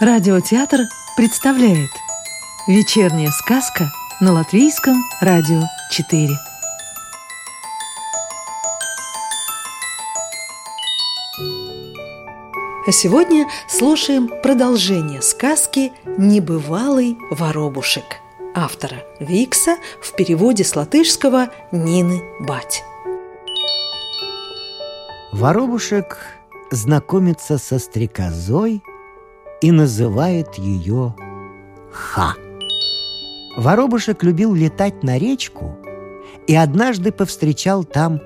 Радиотеатр представляет Вечерняя сказка на Латвийском радио 4 А сегодня слушаем продолжение сказки «Небывалый воробушек» автора Викса в переводе с латышского Нины Бать. Воробушек знакомится со стрекозой и называет ее Ха. Воробушек любил летать на речку и однажды повстречал там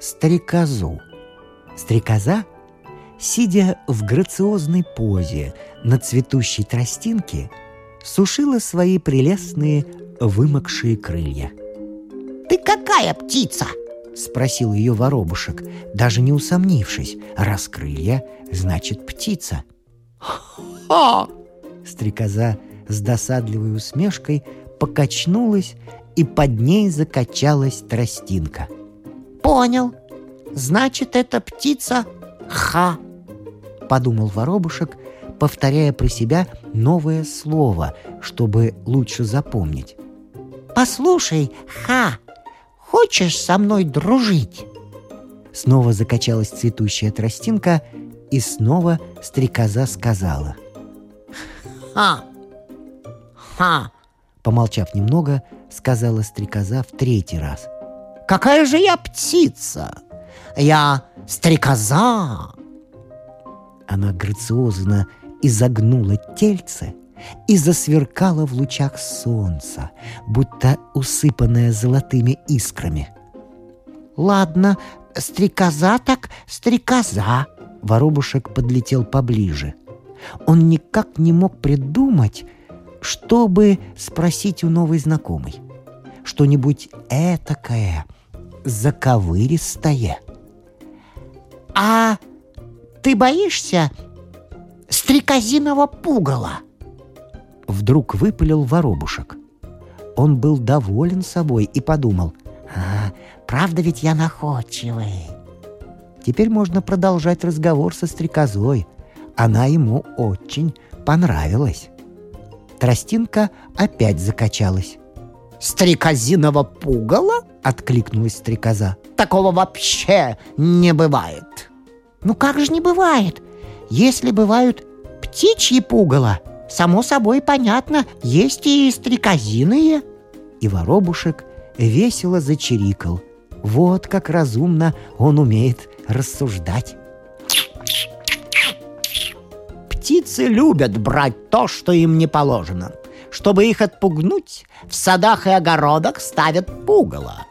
стрекозу. Стрекоза, сидя в грациозной позе на цветущей тростинке, сушила свои прелестные вымокшие крылья. «Ты какая птица?» — спросил ее воробушек, даже не усомнившись. Раз крылья, значит птица. «О!» Стрекоза с досадливой усмешкой покачнулась, и под ней закачалась тростинка. «Понял. Значит, это птица Ха!» — подумал воробушек, повторяя про себя новое слово, чтобы лучше запомнить. «Послушай, Ха, хочешь со мной дружить?» Снова закачалась цветущая тростинка, и снова стрекоза сказала. «Ха! Ха!» Помолчав немного, сказала стрекоза в третий раз. «Какая же я птица! Я стрекоза!» Она грациозно изогнула тельце и засверкала в лучах солнца, будто усыпанная золотыми искрами. «Ладно, стрекоза так стрекоза!» Воробушек подлетел поближе. Он никак не мог придумать, чтобы спросить у новой знакомой. Что-нибудь этакое, заковыристое. «А ты боишься стрекозиного пугала?» Вдруг выпалил воробушек. Он был доволен собой и подумал, а, «Правда ведь я находчивый?» Теперь можно продолжать разговор со стрекозой. Она ему очень понравилась. Тростинка опять закачалась. «Стрекозиного пугала?» — откликнулась стрекоза. «Такого вообще не бывает!» «Ну как же не бывает? Если бывают птичьи пугала, само собой понятно, есть и стрекозиные!» И воробушек весело зачирикал. Вот как разумно он умеет рассуждать. Птицы любят брать то, что им не положено. Чтобы их отпугнуть, в садах и огородах ставят пугало.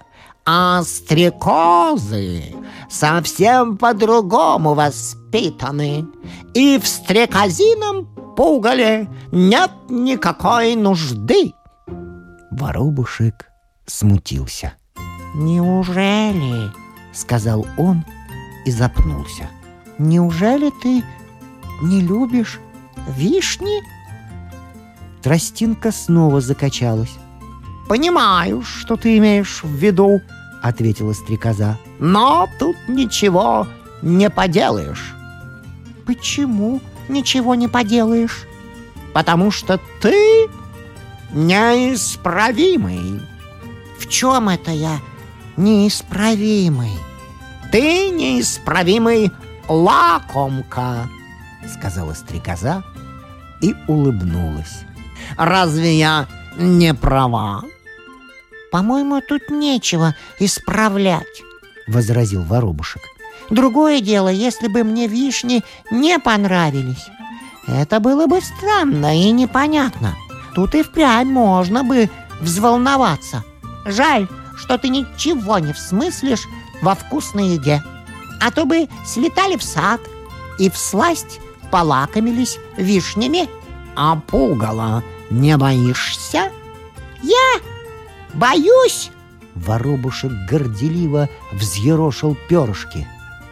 А стрекозы совсем по-другому воспитаны. И в стрекозином пугале нет никакой нужды. Воробушек смутился. «Неужели?» — сказал он и запнулся. «Неужели ты не любишь вишни?» Тростинка снова закачалась. «Понимаю, что ты имеешь в виду», — ответила стрекоза. «Но тут ничего не поделаешь». «Почему ничего не поделаешь?» «Потому что ты неисправимый». «В чем это я неисправимый?» «Ты неисправимый лакомка», — сказала стрекоза и улыбнулась. «Разве я не права?» «По-моему, тут нечего исправлять», — возразил воробушек. «Другое дело, если бы мне вишни не понравились. Это было бы странно и непонятно. Тут и впрямь можно бы взволноваться. Жаль, что ты ничего не всмыслишь во вкусной еде. А то бы слетали в сад и в сласть полакомились вишнями. А пугало не боишься? Я боюсь! Воробушек горделиво взъерошил перышки.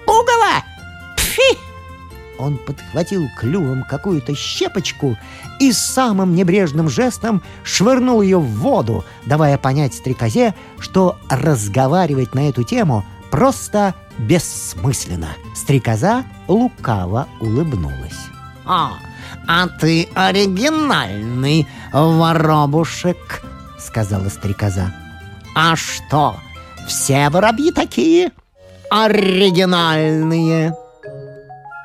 Пугало? Пфи! Он подхватил клювом какую-то щепочку и самым небрежным жестом швырнул ее в воду, давая понять стрекозе, что разговаривать на эту тему просто бессмысленно. Стрекоза лукаво улыбнулась. Ха-ха! А ты оригинальный воробушек, сказала стрекоза. А что, все воробьи такие оригинальные?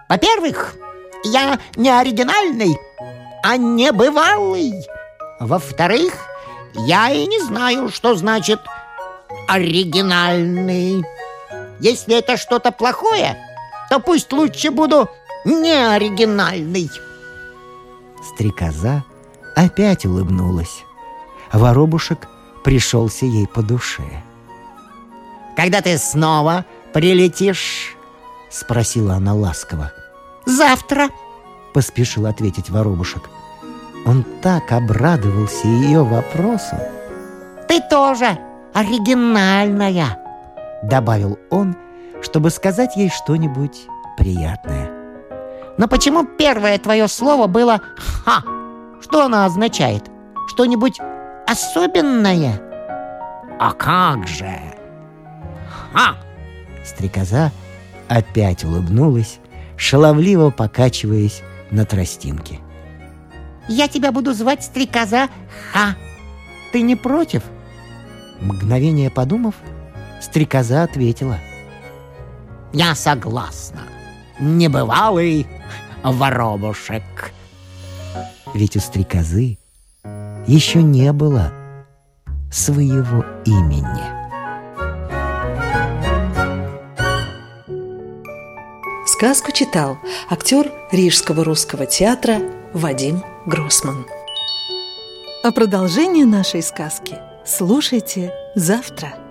Во-первых, я не оригинальный, а небывалый. Во-вторых, я и не знаю, что значит оригинальный. Если это что-то плохое, то пусть лучше буду не оригинальный. Стрекоза опять улыбнулась. Воробушек пришелся ей по душе. «Когда ты снова прилетишь?» — спросила она ласково. «Завтра», — поспешил ответить воробушек. Он так обрадовался ее вопросу. «Ты тоже оригинальная!» Добавил он, чтобы сказать ей что-нибудь приятное. «Но почему первое твое слово было «ха»? Что оно означает? Что-нибудь особенное?» «А как же?» «Ха!» Стрекоза опять улыбнулась, шаловливо покачиваясь на тростинке. «Я тебя буду звать Стрекоза Ха. Ты не против?» Мгновение подумав, стрекоза ответила. «Я согласна. Небывалый воробушек». Ведь у стрекозы еще не было своего имени. Сказку читал актер Рижского русского театра Вадим Гроссман. А продолжение нашей сказки слушайте завтра.